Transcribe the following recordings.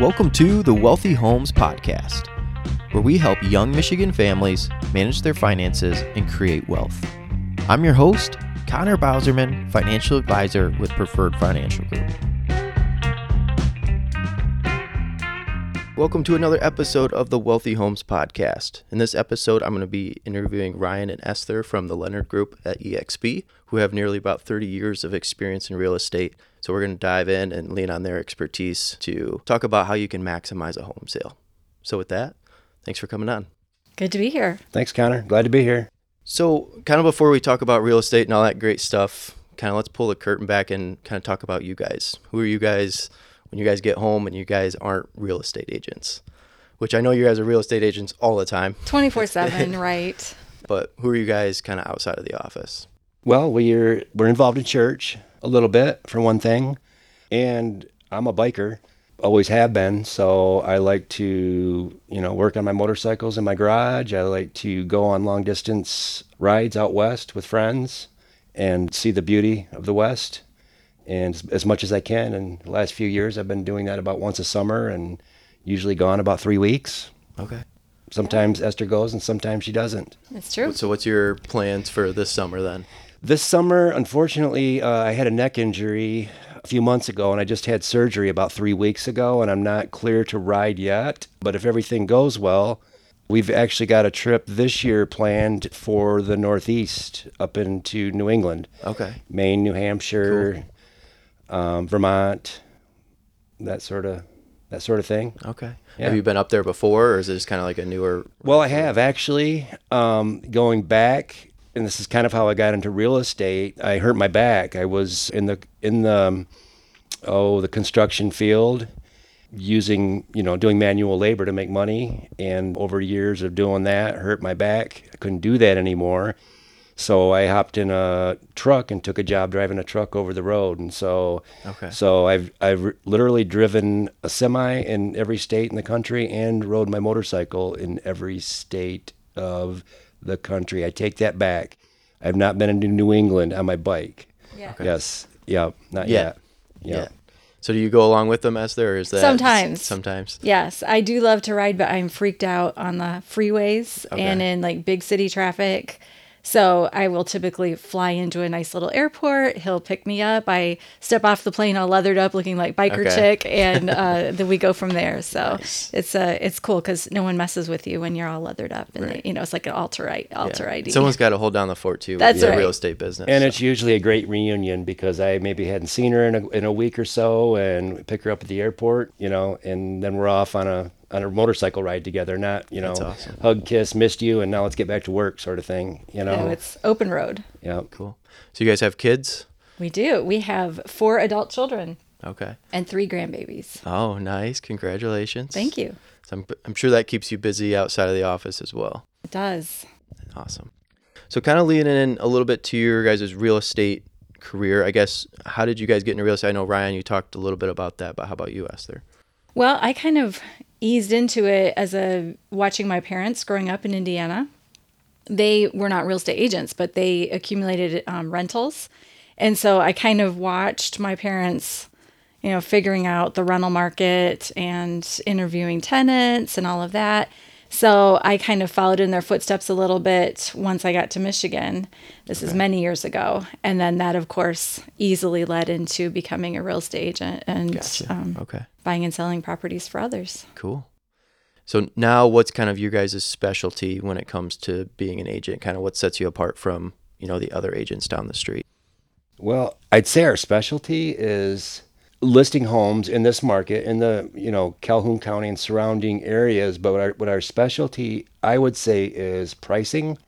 Welcome to the Wealthy Homes Podcast, where we help young Michigan families manage their finances and create wealth. I'm your host, Connor Bowserman, financial advisor with Preferred Financial Group. Welcome to another episode of the Wealthy Homes Podcast. In this episode, I'm going to be interviewing Ryan and Esther from the Leonard Group at EXP, who have nearly about 30 years of experience in real estate. So, we're going to dive in and lean on their expertise to talk about how you can maximize a home sale. So, with that, thanks for coming on. Good to be here. Thanks, Connor. Glad to be here. So, kind of before we talk about real estate and all that great stuff, kind of let's pull the curtain back and kind of talk about you guys. Who are you guys? when you guys get home and you guys aren't real estate agents, which I know you guys are real estate agents all the time. 24 7, right. But who are you guys kind of outside of the office? Well, we're, we're involved in church a little bit, for one thing. And I'm a biker, always have been. So I like to, you know, work on my motorcycles in my garage. I like to go on long distance rides out west with friends and see the beauty of the West and as much as I can. And the last few years, I've been doing that about once a summer and usually gone about three weeks. Okay. Sometimes yeah. Esther goes and sometimes she doesn't. That's true. So, what's your plans for this summer then? This summer, unfortunately, uh, I had a neck injury a few months ago and I just had surgery about three weeks ago, and I'm not clear to ride yet. But if everything goes well, We've actually got a trip this year planned for the Northeast up into New England. Okay. Maine, New Hampshire, cool um, Vermont, that sort of that sort of thing. Okay. Yeah. Have you been up there before, or is it just kind of like a newer? Well, I have actually. Um, going back, and this is kind of how I got into real estate. I hurt my back. I was in the in the oh the construction field, using you know doing manual labor to make money, and over years of doing that, hurt my back. I couldn't do that anymore. So I hopped in a truck and took a job driving a truck over the road, and so okay. so I've I've literally driven a semi in every state in the country and rode my motorcycle in every state of the country. I take that back. I've not been into New England on my bike. Yeah. Okay. Yes. Yeah. Not yet. Yeah. yeah. So do you go along with them, Esther, or is that sometimes? Sometimes. Yes, I do love to ride, but I'm freaked out on the freeways okay. and in like big city traffic. So I will typically fly into a nice little airport. He'll pick me up. I step off the plane all leathered up, looking like biker okay. chick, and uh, then we go from there. So nice. it's uh, it's cool because no one messes with you when you're all leathered up, and right. they, you know it's like an alter right alter yeah. ID. Someone's got to hold down the fort too. That's right. real estate business, and so. it's usually a great reunion because I maybe hadn't seen her in a, in a week or so, and pick her up at the airport, you know, and then we're off on a on a motorcycle ride together, not you know awesome. hug, kiss, missed you, and now let's get back to work sort of thing. You know, no, it's open road. Yeah, cool. So you guys have kids? We do. We have four adult children. Okay. And three grandbabies. Oh, nice! Congratulations. Thank you. So I'm I'm sure that keeps you busy outside of the office as well. It does. Awesome. So kind of leaning in a little bit to your guys' real estate career, I guess. How did you guys get into real estate? I know Ryan, you talked a little bit about that, but how about you, Esther? Well, I kind of eased into it as a watching my parents growing up in Indiana. They were not real estate agents, but they accumulated um, rentals. And so I kind of watched my parents, you know, figuring out the rental market and interviewing tenants and all of that. So I kind of followed in their footsteps a little bit once I got to Michigan. This is many years ago. And then that, of course, easily led into becoming a real estate agent and gotcha. um, okay. buying and selling properties for others. Cool. So now what's kind of your guys' specialty when it comes to being an agent? Kind of what sets you apart from, you know, the other agents down the street? Well, I'd say our specialty is listing homes in this market in the you know Calhoun County and surrounding areas. But what our, what our specialty, I would say, is pricing.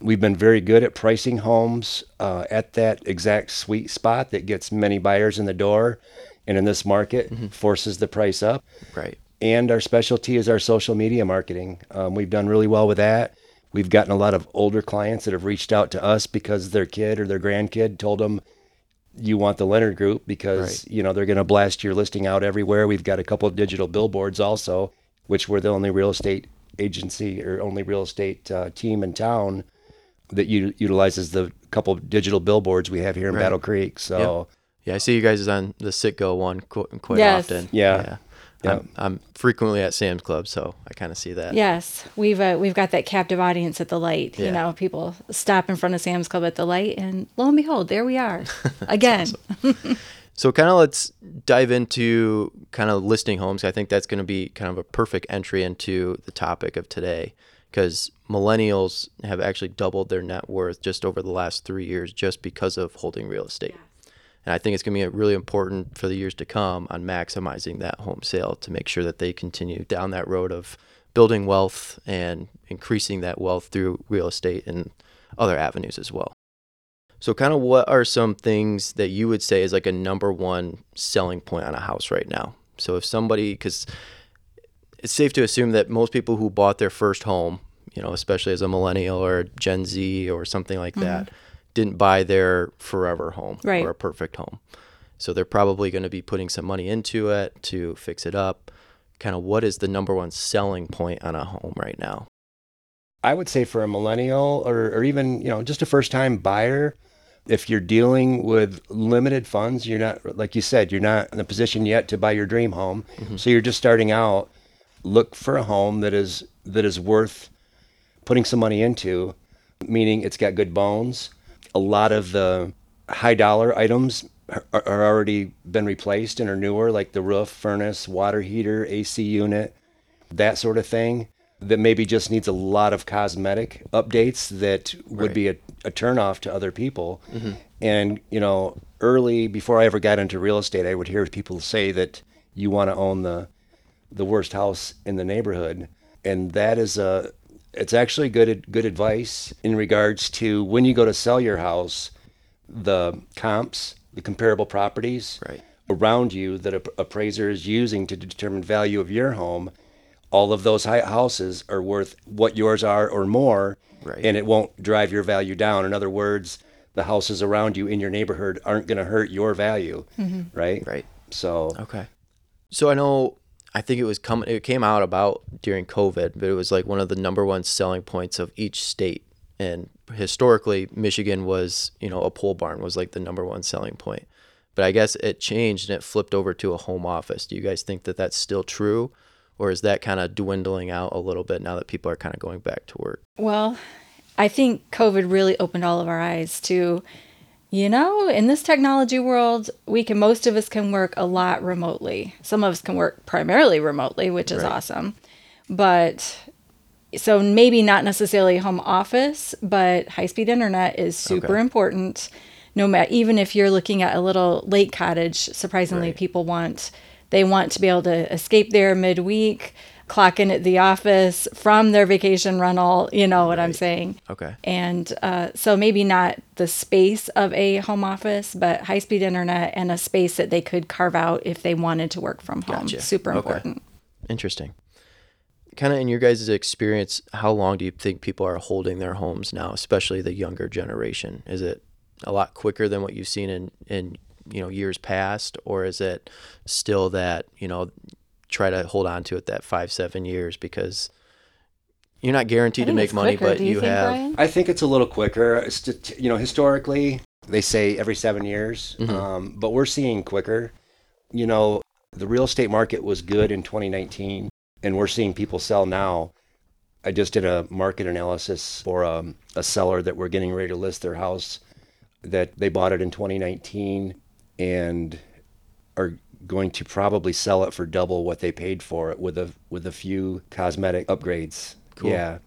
We've been very good at pricing homes uh, at that exact sweet spot that gets many buyers in the door, and in this market mm-hmm. forces the price up. Right. And our specialty is our social media marketing. Um, we've done really well with that. We've gotten a lot of older clients that have reached out to us because their kid or their grandkid told them you want the Leonard Group because right. you know they're going to blast your listing out everywhere. We've got a couple of digital billboards also, which we're the only real estate agency or only real estate uh, team in town that u- utilizes the couple of digital billboards we have here in right. Battle Creek. So yeah, I see you guys on the Citgo one quite yes. often. Yeah. yeah. Yeah. I'm, I'm frequently at Sam's Club, so I kind of see that. Yes, we've uh, we've got that captive audience at the light. Yeah. You know, people stop in front of Sam's Club at the light, and lo and behold, there we are again. So kind of let's dive into kind of listing homes. I think that's going to be kind of a perfect entry into the topic of today because millennials have actually doubled their net worth just over the last three years just because of holding real estate. And I think it's going to be really important for the years to come on maximizing that home sale to make sure that they continue down that road of building wealth and increasing that wealth through real estate and other avenues as well. So, kind of what are some things that you would say is like a number one selling point on a house right now? So, if somebody, because it's safe to assume that most people who bought their first home, you know, especially as a millennial or Gen Z or something like mm-hmm. that, didn't buy their forever home Right. or a perfect home. So, they're probably going to be putting some money into it to fix it up. Kind of what is the number one selling point on a home right now? I would say for a millennial or, or even, you know, just a first time buyer, if you're dealing with limited funds, you're not, like you said, you're not in a position yet to buy your dream home. Mm-hmm. So you're just starting out. Look for a home that is that is worth putting some money into, meaning it's got good bones. A lot of the high dollar items are, are already been replaced and are newer, like the roof, furnace, water heater, AC unit, that sort of thing. That maybe just needs a lot of cosmetic updates that would Right. be a, a turnoff to other people. Mm-hmm. And you know, early before I ever got into real estate, I would hear people say that you want to own the the worst house in the neighborhood, and that is a it's actually good good advice in regards to when you go to sell your house, the comps, the comparable properties Right. around you that a appraiser is using to determine value of your home. All of those high houses are worth what yours are or more, Right. and it won't drive your value down. In other words, the houses around you in your neighborhood aren't going to hurt your value, mm-hmm. right? Right. So Okay. So I know I think it was coming it came out about during COVID, but it was like one of the number one selling points of each state. And historically Michigan was, you know, a pole barn was like the number one selling point. But I guess it changed and it flipped over to a home office. Do you guys think that that's still true or is that kind of dwindling out a little bit now that people are kind of going back to work? Well, I think COVID really opened all of our eyes to, you know, in this technology world, we can, most of us can work a lot remotely. Some of us can work primarily remotely, which is Right. awesome. But so maybe not necessarily home office, but high speed internet is super Okay. important. No matter, even if you're looking at a little lake cottage, surprisingly, Right. people want they want to be able to escape there midweek, clock in at the office from their vacation rental. You know what I'm saying? Okay. And uh, so maybe not the space of a home office, but high speed internet and a space that they could carve out if they wanted to work from home. Gotcha. Super Okay. important. Interesting. Kind of in your guys' experience, how long do you think people are holding their homes now, especially the younger generation? Is it a lot quicker than what you've seen in, in you know years past, or is it still that you know try to hold on to it that five seven years because you're not guaranteed to make money, quicker. but you, you think, have Ryan? I think it's a little quicker. It's just, you know, historically they say every seven years, um, but we're seeing quicker. You know, the real estate market was good in 2019, and we're seeing people sell now. I just did a market analysis for um, a seller that we're getting ready to list their house that they bought it in 2019 and are going to probably sell it for double what they paid for it with a with a few cosmetic upgrades. Cool. Yeah.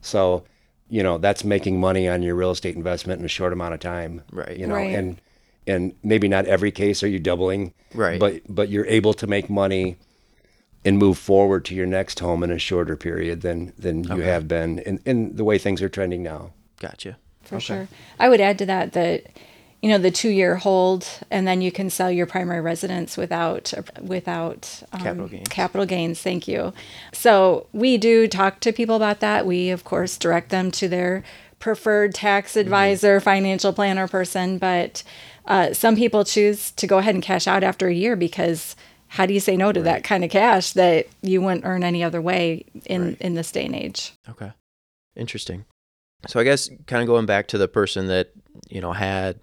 So, you know, that's making money on your real estate investment in a short amount of time. Right. You know, Right. and and maybe not every case are you doubling. Right. But but you're able to make money and move forward to your next home in a shorter period than than you have been in, in the way things are trending now. gotcha. For sure. I would add to that that you know the two year hold, and then you can sell your primary residence without without um, Capital gains. Capital gains. Thank you. So we do talk to people about that. We of course direct them to their preferred tax Mm-hmm. advisor, financial planner person, but uh, some people choose to go ahead and cash out after a year because. How do you say no to that kind of cash that you wouldn't earn any other way in, Right. in this day and age? Okay. Interesting. So I guess kind of going back to the person that, you know, had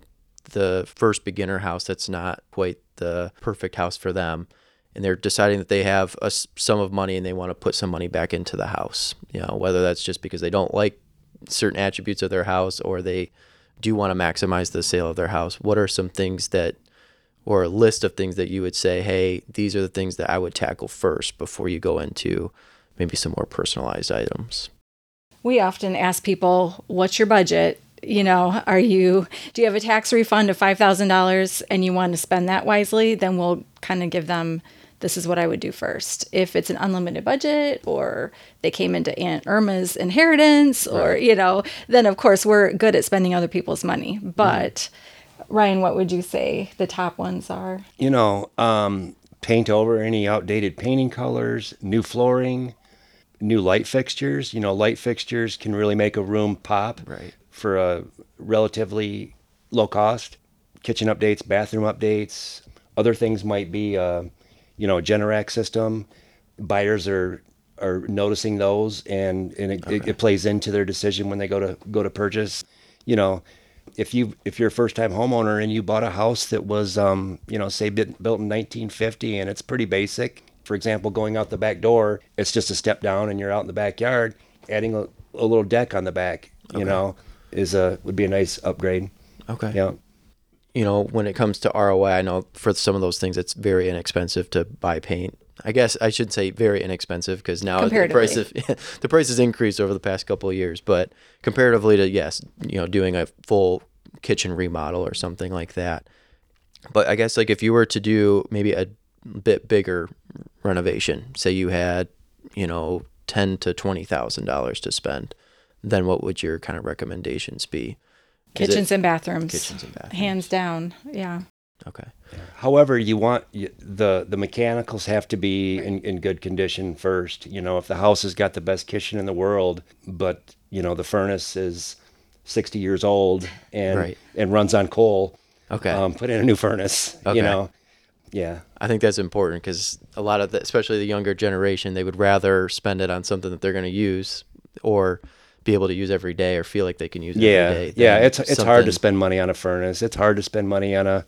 the first beginner house that's not quite the perfect house for them. and they're deciding that they have a sum of money and they want to put some money back into the house. You know, whether that's just because they don't like certain attributes of their house or they do want to maximize the sale of their house. What are some things that or a list of things that you would say, hey, these are the things that I would tackle first before you go into maybe some more personalized items? We often ask people, what's your budget? You know, are you, do you have a tax refund of $5,000 and you want to spend that wisely? Then we'll kind of give them, this is what I would do first. If it's an unlimited budget or they came into Aunt Irma's inheritance or, Right. you know, then of course we're good at spending other people's money. But Ryan, what would you say the top ones are? You know, um, paint over any outdated painting colors, new flooring, new light fixtures. You know, light fixtures can really make a room pop Right. For a relatively low cost. Kitchen updates, bathroom updates. Other things might be, uh, you know, a Generac system. Buyers are are noticing those, and and it, it, it plays into their decision when they go to go to purchase. You know, if you if you're a first time homeowner and you bought a house that was um you know say built in 1950 and it's pretty basic for example going out the back door it's just a step down and you're out in the backyard adding a, a little deck on the back you know is a would be a nice upgrade Okay. yeah you know, when it comes to ROI, I know for some of those things it's very inexpensive to buy paint. I guess I should say very inexpensive because now the price of the price has increased over the past couple of years. But comparatively to yes, you know, doing a full kitchen remodel or something like that. But I guess like if you were to do maybe a bit bigger renovation, say you had you know ten to twenty thousand dollars to spend, then what would your kind of recommendations be? Is it- Kitchens and bathrooms. kitchens and bathrooms. Hands down. Yeah. Okay. However, you want the the mechanicals have to be in, in good condition first. You know, if the house has got the best kitchen in the world, but you know the furnace is sixty years old and Right. and runs on coal, Okay. um, put in a new furnace. Okay. You know, yeah, I think that's important because a lot of the, especially the younger generation, they would rather spend it on something that they're going to use or be able to use every day or feel like they can use it yeah, every day. yeah. It's it's hard to spend money on a furnace. It's hard to spend money on a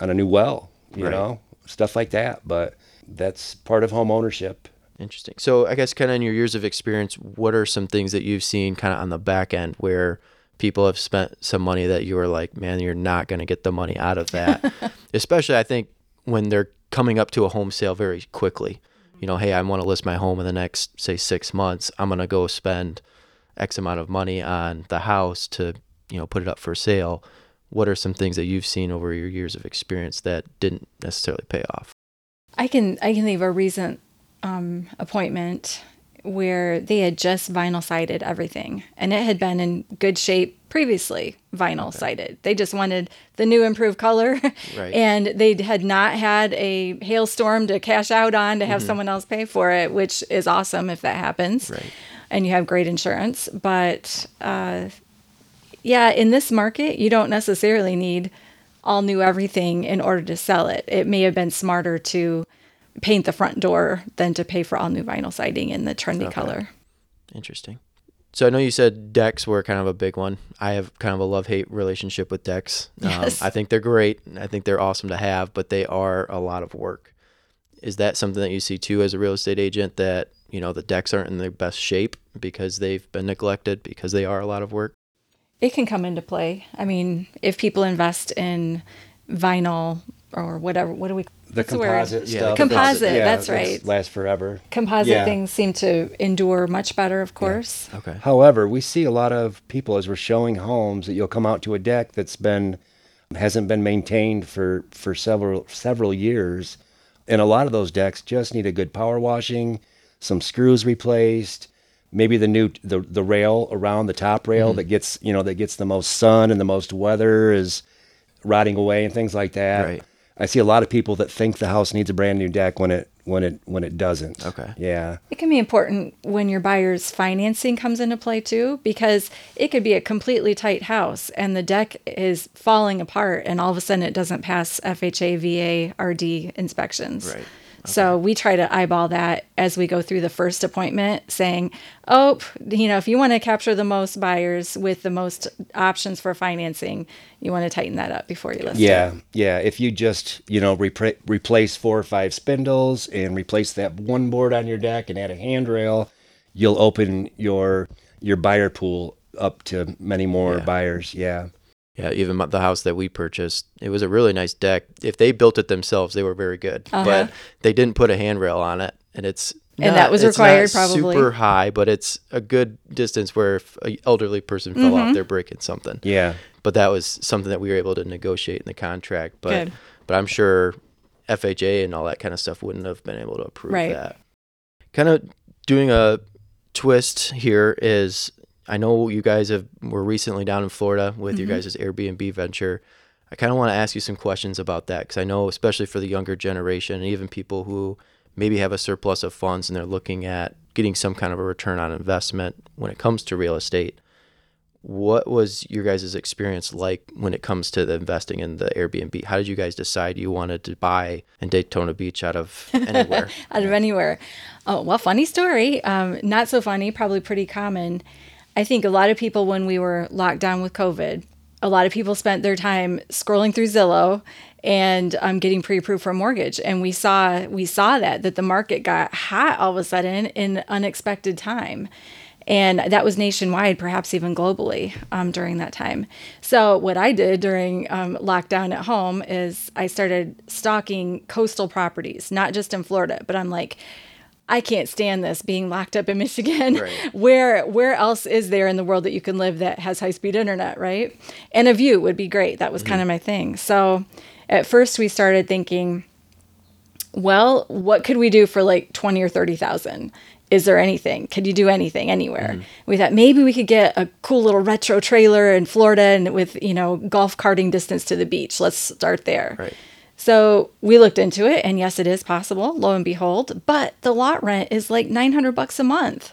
on a new well. You Right. know, stuff like that. But that's part of home ownership. Interesting. So I guess kind of in your years of experience, what are some things that you've seen kind of on the back end where people have spent some money that you were like, man, you're not going to get the money out of that. Especially I think when they're coming up to a home sale very quickly. You know, hey, I want to list my home in the next say 6 months. I'm going to go spend X amount of money on the house to, you know, put it up for sale. What are some things that you've seen over your years of experience that didn't necessarily pay off? I can I can leave a recent um, appointment where they had just vinyl sided everything, and it had been in good shape previously. Vinyl sided. They just wanted the new improved color, Right. and they had not had a hailstorm to cash out on to have someone else pay for it, which is awesome if that happens. Right. And you have great insurance, but uh, yeah, in this market, you don't necessarily need all new everything in order to sell it. It may have been smarter to paint the front door than to pay for all new vinyl siding in the trendy color. Interesting. So I know you said decks were kind of a big one. I have kind of a love hate relationship with decks. Yes. Um, I think they're great. I think they're awesome to have, but they are a lot of work. Is that something that you see too as a real estate agent that, you know, the decks aren't in their best shape because they've been neglected because they are a lot of work? It can come into play. I mean, if people invest in vinyl or whatever, what do we? The what's word? composite Yeah, stuff. Composite, that's right. Lasts forever. Composite Yeah. things seem to endure much better, of course. Okay. However, we see a lot of people as we're showing homes that you'll come out to a deck that's been hasn't been maintained for for several several years, and a lot of those decks just need a good power washing, some screws replaced, maybe the new the the rail around the top rail Mm-hmm. that gets you know that gets the most sun and the most weather is rotting away and things like that. Right. I see a lot of people that think the house needs a brand new deck when it when it when it doesn't. Okay. Yeah. It can be important when your buyer's financing comes into play too, because it could be a completely tight house and the deck is falling apart, and all of a sudden it doesn't pass FHA, VA, RD inspections. Right. So we try to eyeball that as we go through the first appointment, saying, oh, you know, if you want to capture the most buyers with the most options for financing, you want to tighten that up before you list Yeah, it. yeah. If you just you know repra- replace four or five spindles and replace that one board on your deck and add a handrail, you'll open your your buyer pool up to many more Yeah. buyers. Yeah, Yeah, even the house that we purchased, it was a really nice deck. If they built it themselves, they were very good. Uh-huh. But they didn't put a handrail on it, and it's And that was it's required, probably. super high, but it's a good distance where if an elderly person fell Mm-hmm. off, they're breaking something. yeah. But that was something that we were able to negotiate in the contract. But Good. but I'm sure FHA and all that kind of stuff wouldn't have been able to approve Right. that. Kind of doing a twist here is I know you guys have were recently down in Florida with Mm-hmm. your guys' Airbnb venture. I kind of want to ask you some questions about that because I know, especially for the younger generation, and even people who maybe have a surplus of funds and they're looking at getting some kind of a return on investment when it comes to real estate. What was your guys' experience like when it comes to the investing in the Airbnb? How did you guys decide you wanted to buy in Daytona Beach out of anywhere? out of anywhere. Oh, well, funny story. Um, not so funny, probably pretty common. I think a lot of people, when we were locked down with COVID, a lot of people spent their time scrolling through Zillow and um, getting pre-approved for a mortgage. And we saw we saw that that the market got hot all of a sudden in unexpected time. And that was nationwide, perhaps even globally um, during that time. So, what I did during um, lockdown at home is I started stalking coastal properties, not just in Florida, but I'm like, I can't stand this being locked up in Michigan. Right. Where where else is there in the world that you can live that has high speed internet, right? And a view would be great. That was mm-hmm. kind of my thing. So at first we started thinking, well, what could we do for like 20 or 30,000? Is there anything? Could you do anything anywhere? Mm-hmm. We thought maybe we could get a cool little retro trailer in Florida and with, you know, golf carting distance to the beach. Let's start there. Right. So we looked into it, and yes, it is possible, lo and behold. But the lot rent is like 900 bucks a month.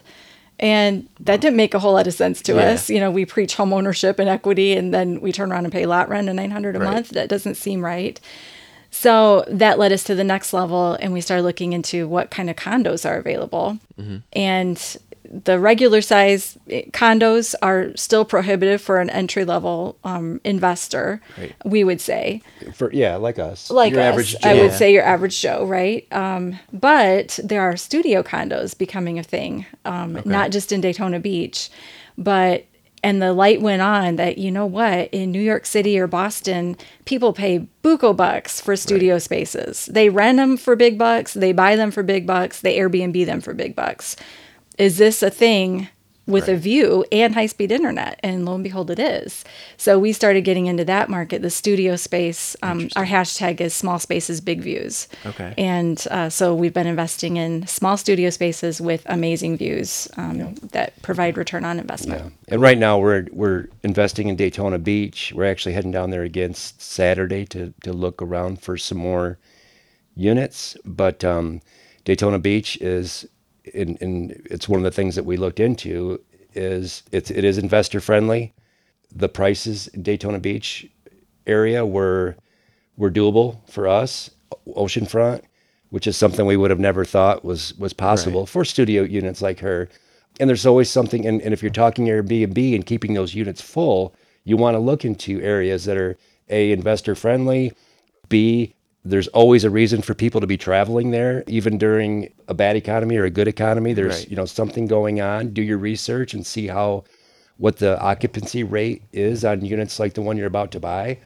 And that didn't make a whole lot of sense to Yeah. us. You know, we preach home ownership and equity, and then we turn around and pay lot rent of 900 a Right. month. That doesn't seem right. So that led us to the next level, and we started looking into what kind of condos are available. Mm-hmm. And the regular size eh, condos are still prohibitive for an entry level um, investor, Right. we would say For yeah, like us, like your us, average I would say your average Joe, right? Um, but there are studio condos becoming a thing, um, not just in Daytona Beach, but and the light went on that you know what in New York City or Boston, people pay buco bucks for studio spaces. They rent them for big bucks, they buy them for big bucks, they Airbnb them for big bucks. Is this a thing? With a view and high speed internet. And lo and behold, it is. So we started getting into that market, the studio space. Um, our hashtag is small spaces, big views. Okay. And uh, so we've been investing in small studio spaces with amazing views um, that provide return on investment. Yeah. And right now we're we're investing in Daytona Beach. We're actually heading down there again Saturday to to look around for some more units. But um, Daytona Beach is, in, in it's one of the things that we looked into is it's it is investor friendly. The prices in Daytona Beach area were were doable for us, oceanfront, which is something we would have never thought was was possible for studio units like her. And there's always something, and, and if you're talking Airbnb and keeping those units full, you want to look into areas that are a investor friendly, b there's always a reason for people to be traveling there, even during a bad economy or a good economy. There's Right. you know something going on. Do your research and see how what the occupancy rate is on units like the one you're about to buy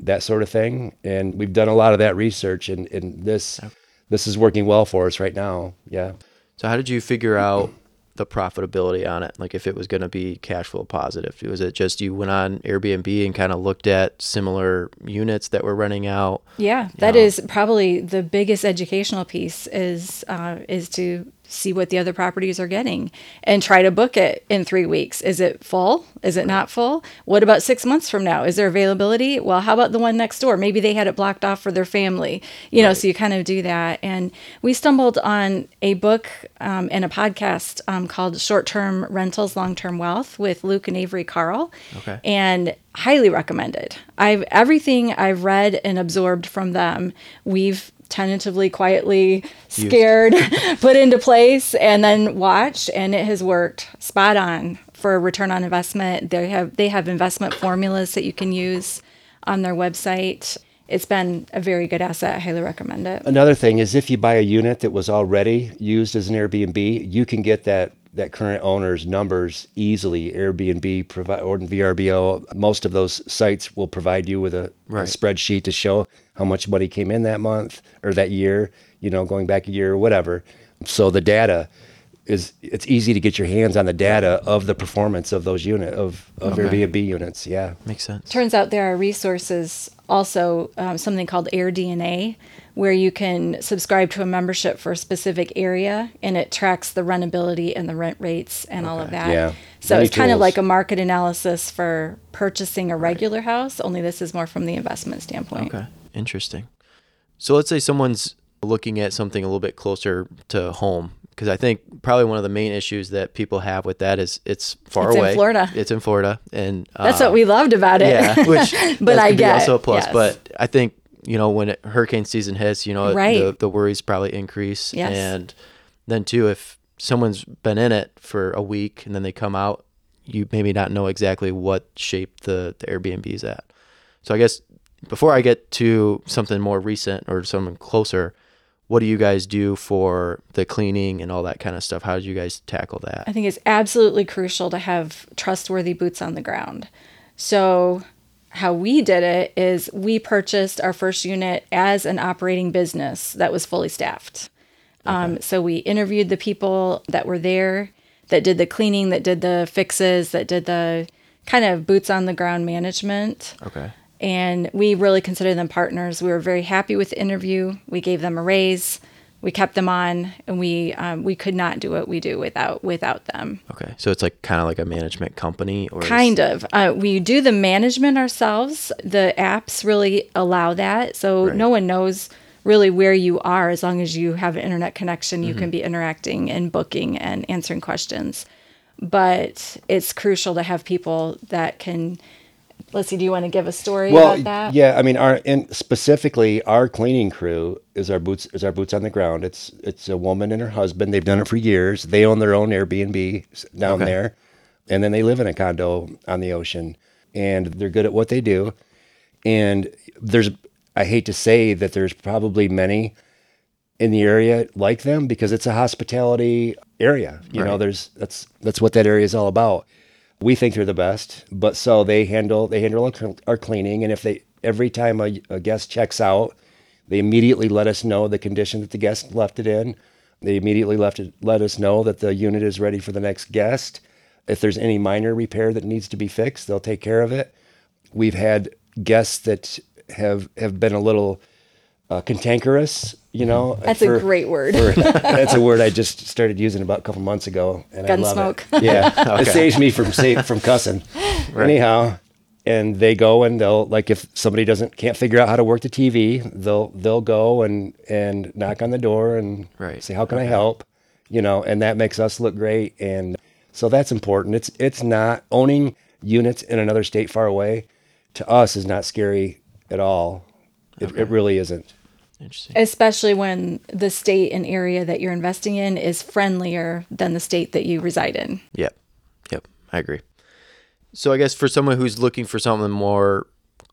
that sort of thing. And we've done a lot of that research, and, and this this is working well for us right now. Yeah. So how did you figure out the profitability on it? Like if it was going to be cash flow positive? Was it just you went on Airbnb and kind of looked at similar units that were running out? Yeah, that is probably the biggest educational piece is uh, is to see what the other properties are getting and try to book it in three weeks. Is it full? Is it not full? What about six months from now? Is there availability? Well, how about the one next door? Maybe they had it blocked off for their family. You know, so you kind of do that. And we stumbled on a book um, and a podcast um, called Short Term Rentals, Long Term Wealth with Luke and Avery Carl. Okay. And highly recommended. I've everything I've read and absorbed from them, we've tentatively, quietly, scared, put into place, and then watch. And it has worked spot on for a return on investment. They have they have investment formulas that you can use on their website. It's been a very good asset. I highly recommend it. Another thing is if you buy a unit that was already used as an Airbnb, you can get that that current owner's numbers easily. Airbnb provide or VRBO. Most of those sites will provide you with a, a spreadsheet to show how much money came in that month or that year. You know, going back a year or whatever. So the data is it's easy to get your hands on the data of the performance of those unit of, of Okay. Airbnb units. Yeah. Makes sense. Turns out there are resources also um, something called AirDNA, where you can subscribe to a membership for a specific area, and it tracks the rentability and the rent rates and all of that. Yeah. So Many it's kind of like a market analysis for purchasing a regular house. Only this is more from the investment standpoint. Okay. Interesting. So let's say someone's looking at something a little bit closer to home because I think probably one of the main issues that people have with that is it's far away. It's in. Florida. It's in Florida, and That's uh, what we loved about it. Yeah, which But I could get, also a plus. yes. But I think you know when it, hurricane season hits, you know Right. the the worries probably increase, Yes. and then too if someone's been in it for a week and then they come out, you maybe not know exactly what shape the the Airbnb is at. So I guess before I get to something more recent or something closer, what do you guys do for the cleaning and all that kind of stuff? How did you guys tackle that? I think it's absolutely crucial to have trustworthy boots on the ground. So, how we did it is we purchased our first unit as an operating business that was fully staffed. Um, so, we interviewed the people that were there that did the cleaning, that did the fixes, that did the kind of boots on the ground management Okay. and we really considered them partners. We were very happy with the interview. We gave them a raise. We kept them on, and we um, we could not do what we do without without them. Okay. So it's like kind of like a management company or is- Kind of. Uh, we do the management ourselves. The apps really allow that, so Right. no one knows really where you are as long as you have an internet connection. You can be interacting and booking and answering questions. But it's crucial to have people that can. Let's see. Do you want to give a story Well, about that? yeah, I mean, our and specifically our cleaning crew is our boots is our boots on the ground. It's it's a woman and her husband. They've done it for years. They own their own Airbnb down Okay. there, and then they live in a condo on the ocean, and they're good at what they do. And there's, I hate to say that there's probably many in the area like them because it's a hospitality area. You know, there's that's that's what that area is all about. We think they're the best, but so they handle they handle our cleaning, and if they every time a, a guest checks out, they immediately let us know the condition that the guest left it in. They immediately left it, let us know that the unit is ready for the next guest. If there's any minor repair that needs to be fixed, they'll take care of it. We've had guests that have have been a little uh, cantankerous, you know. That's for- a great word. for- that's a word I just started using about a couple months ago, and I love Gunsmoke. it. Yeah, it saves me from sa- from cussing. Anyhow, and they go and they'll like if somebody doesn't can't figure out how to work the TV, they'll they'll go and and knock on the door and Right. say how can I help, you know, and that makes us look great, and so that's important. It's it's not owning units in another state far away to us is not scary at all. It, it really isn't. Interesting. especially when the state and area that you're investing in is friendlier than the state that you reside in. Yep. Yep. I agree. So I guess for someone who's looking for something more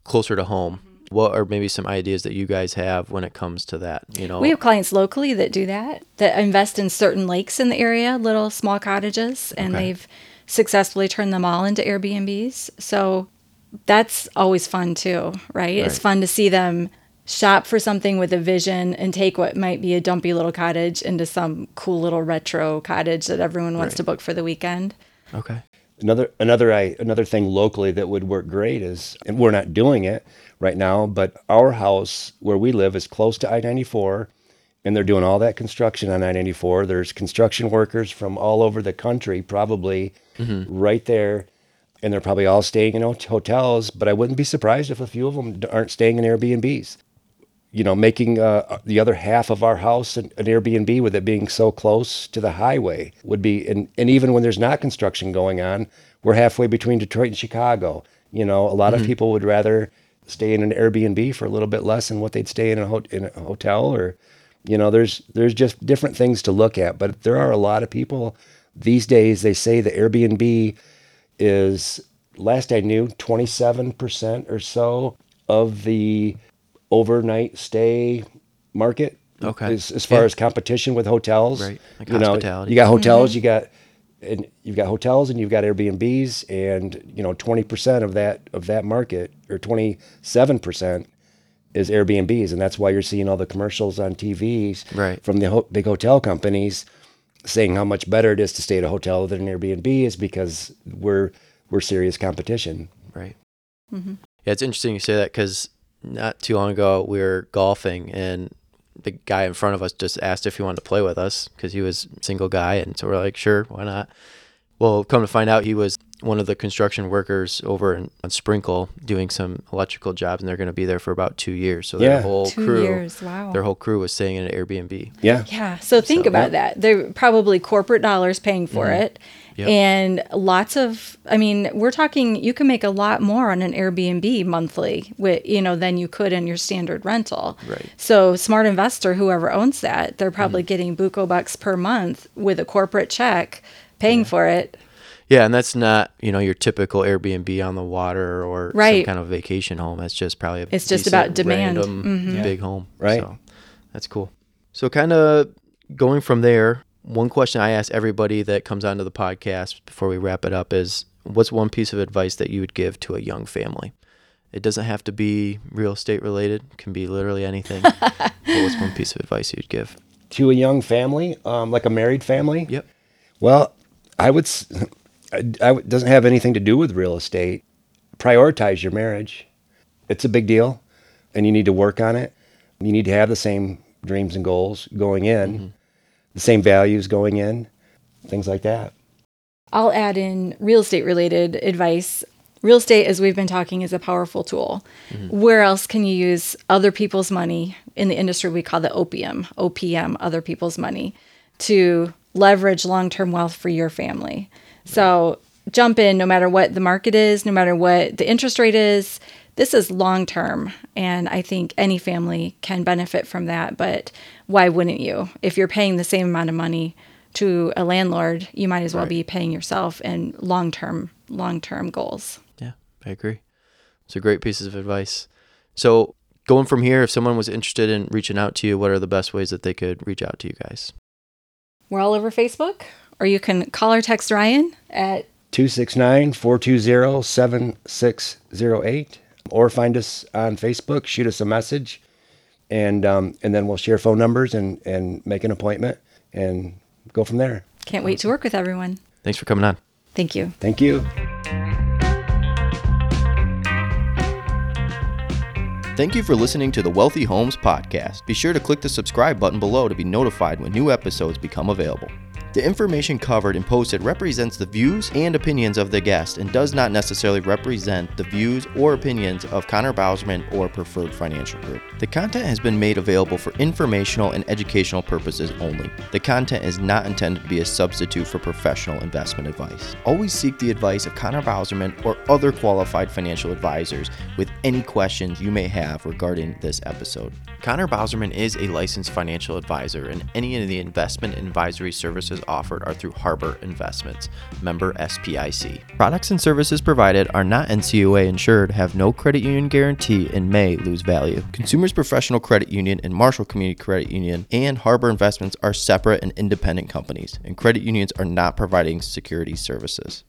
closer to home, what are maybe some ideas that you guys have when it comes to that? You know, We have clients locally that do that, that invest in certain lakes in the area, little small cottages, and Okay. they've successfully turned them all into Airbnbs. So that's always fun too, right? It's fun to see them shop for something with a vision and take what might be a dumpy little cottage into some cool little retro cottage that everyone wants Right. to book for the weekend. okay. Another another I, another thing locally that would work great is, and we're not doing it right now, but our house where we live is close to I-94, and they're doing all that construction on I-94. There's construction workers from all over the country, probably mm-hmm. right there, and they're probably all staying in hotels. But I wouldn't be surprised if a few of them aren't staying in Airbnbs. You know, making uh, the other half of our house an, an Airbnb with it being so close to the highway would be, and, and even when there's not construction going on, we're halfway between Detroit and Chicago. You know, a lot of people would rather stay in an Airbnb for a little bit less than what they'd stay in a, ho- in a hotel or you know there's there's just different things to look at but there are a lot of people these days they say the Airbnb is last I knew 27% or so of the overnight stay market Okay. as, as far Yeah. as competition with hotels Right, like you know hospitality. you got hotels mm-hmm. you got and you've got hotels and you've got Airbnbs and you know 20% of that of that market or 27% is Airbnbs and that's why you're seeing all the commercials on TVs Right. from the ho- big hotel companies saying how much better it is to stay at a hotel than an Airbnb is because we're we're serious competition. Right. Mm-hmm. Yeah, it's interesting you say that because not too long ago we were golfing and the guy in front of us just asked if he wanted to play with us because he was a single guy, and so we're like, sure, why not? Well, come to find out, he was one of the construction workers over in, on Sprinkle doing some electrical jobs, and they're going to be there for about two years. So their whole Two crew, years, wow. their whole crew was staying in an Airbnb. Yeah. Yeah. So think So- about that. They're probably corporate dollars paying for mm-hmm. it. Mm-hmm. Yep. And lots of, I mean, we're talking, you can make a lot more on an Airbnb monthly with, you know, than you could in your standard rental. Right. So smart investor, whoever owns that, they're probably Mm-hmm. getting buco bucks per month with a corporate check paying for it. Yeah, and that's not you know your typical Airbnb on the water or some kind of vacation home. That's just probably a It's just about demand. random, big home. Right. So that's cool. So kind of going from there, one question I ask everybody that comes onto the podcast before we wrap it up is, what's one piece of advice that you would give to a young family? It doesn't have to be real estate related. It can be literally anything. but what's one piece of advice you'd give? To a young family, um, like a married family. Yep. Well, I would. s- I, I would- doesn't have anything to do with real estate. Prioritize your marriage. It's a big deal, and you need to work on it. You need to have the same dreams and goals going in, the same values going in, things like that. I'll add in real estate related advice. Real estate, as we've been talking, is a powerful tool. Mm-hmm. Where else can you use other people's money? In the industry, we call the OPM, OPM, other people's money, to leverage long term wealth for your family. So jump in no matter what the market is, no matter what the interest rate is. This is long term. And I think any family can benefit from that. But why wouldn't you? If you're paying the same amount of money to a landlord, you might as well Right. be paying yourself in long term, long term goals. Yeah, I agree. It's a great piece of advice. So, going from here, if someone was interested in reaching out to you, what are the best ways that they could reach out to you guys? We're all over Facebook, or you can call or text Ryan at 269 420 7608. Or find us on Facebook, shoot us a message, and, um, and then we'll share phone numbers and, and make an appointment and go from there. Can't wait to work with everyone. Thanks for coming on. Thank you. Thank you. Thank you for listening to the Wealthy Homes Podcast. Be sure to click the subscribe button below to be notified when new episodes become available. The information covered and posted represents the views and opinions of the guest and does not necessarily represent the views or opinions of Connor Bowserman or Preferred Financial Group. The content has been made available for informational and educational purposes only. The content is not intended to be a substitute for professional investment advice. Always seek the advice of Connor Bowserman or other qualified financial advisors with any questions you may have regarding this episode. Connor Bowserman is a licensed financial advisor, and any of the investment advisory services offered are through Harbor Investments, member SIPC. Products and services provided are not NCUA insured, have no credit union guarantee, and may lose value. Consumers Professional Credit Union and Marshall Community Credit Union and Harbor Investments are separate and independent companies, and credit unions are not providing security services.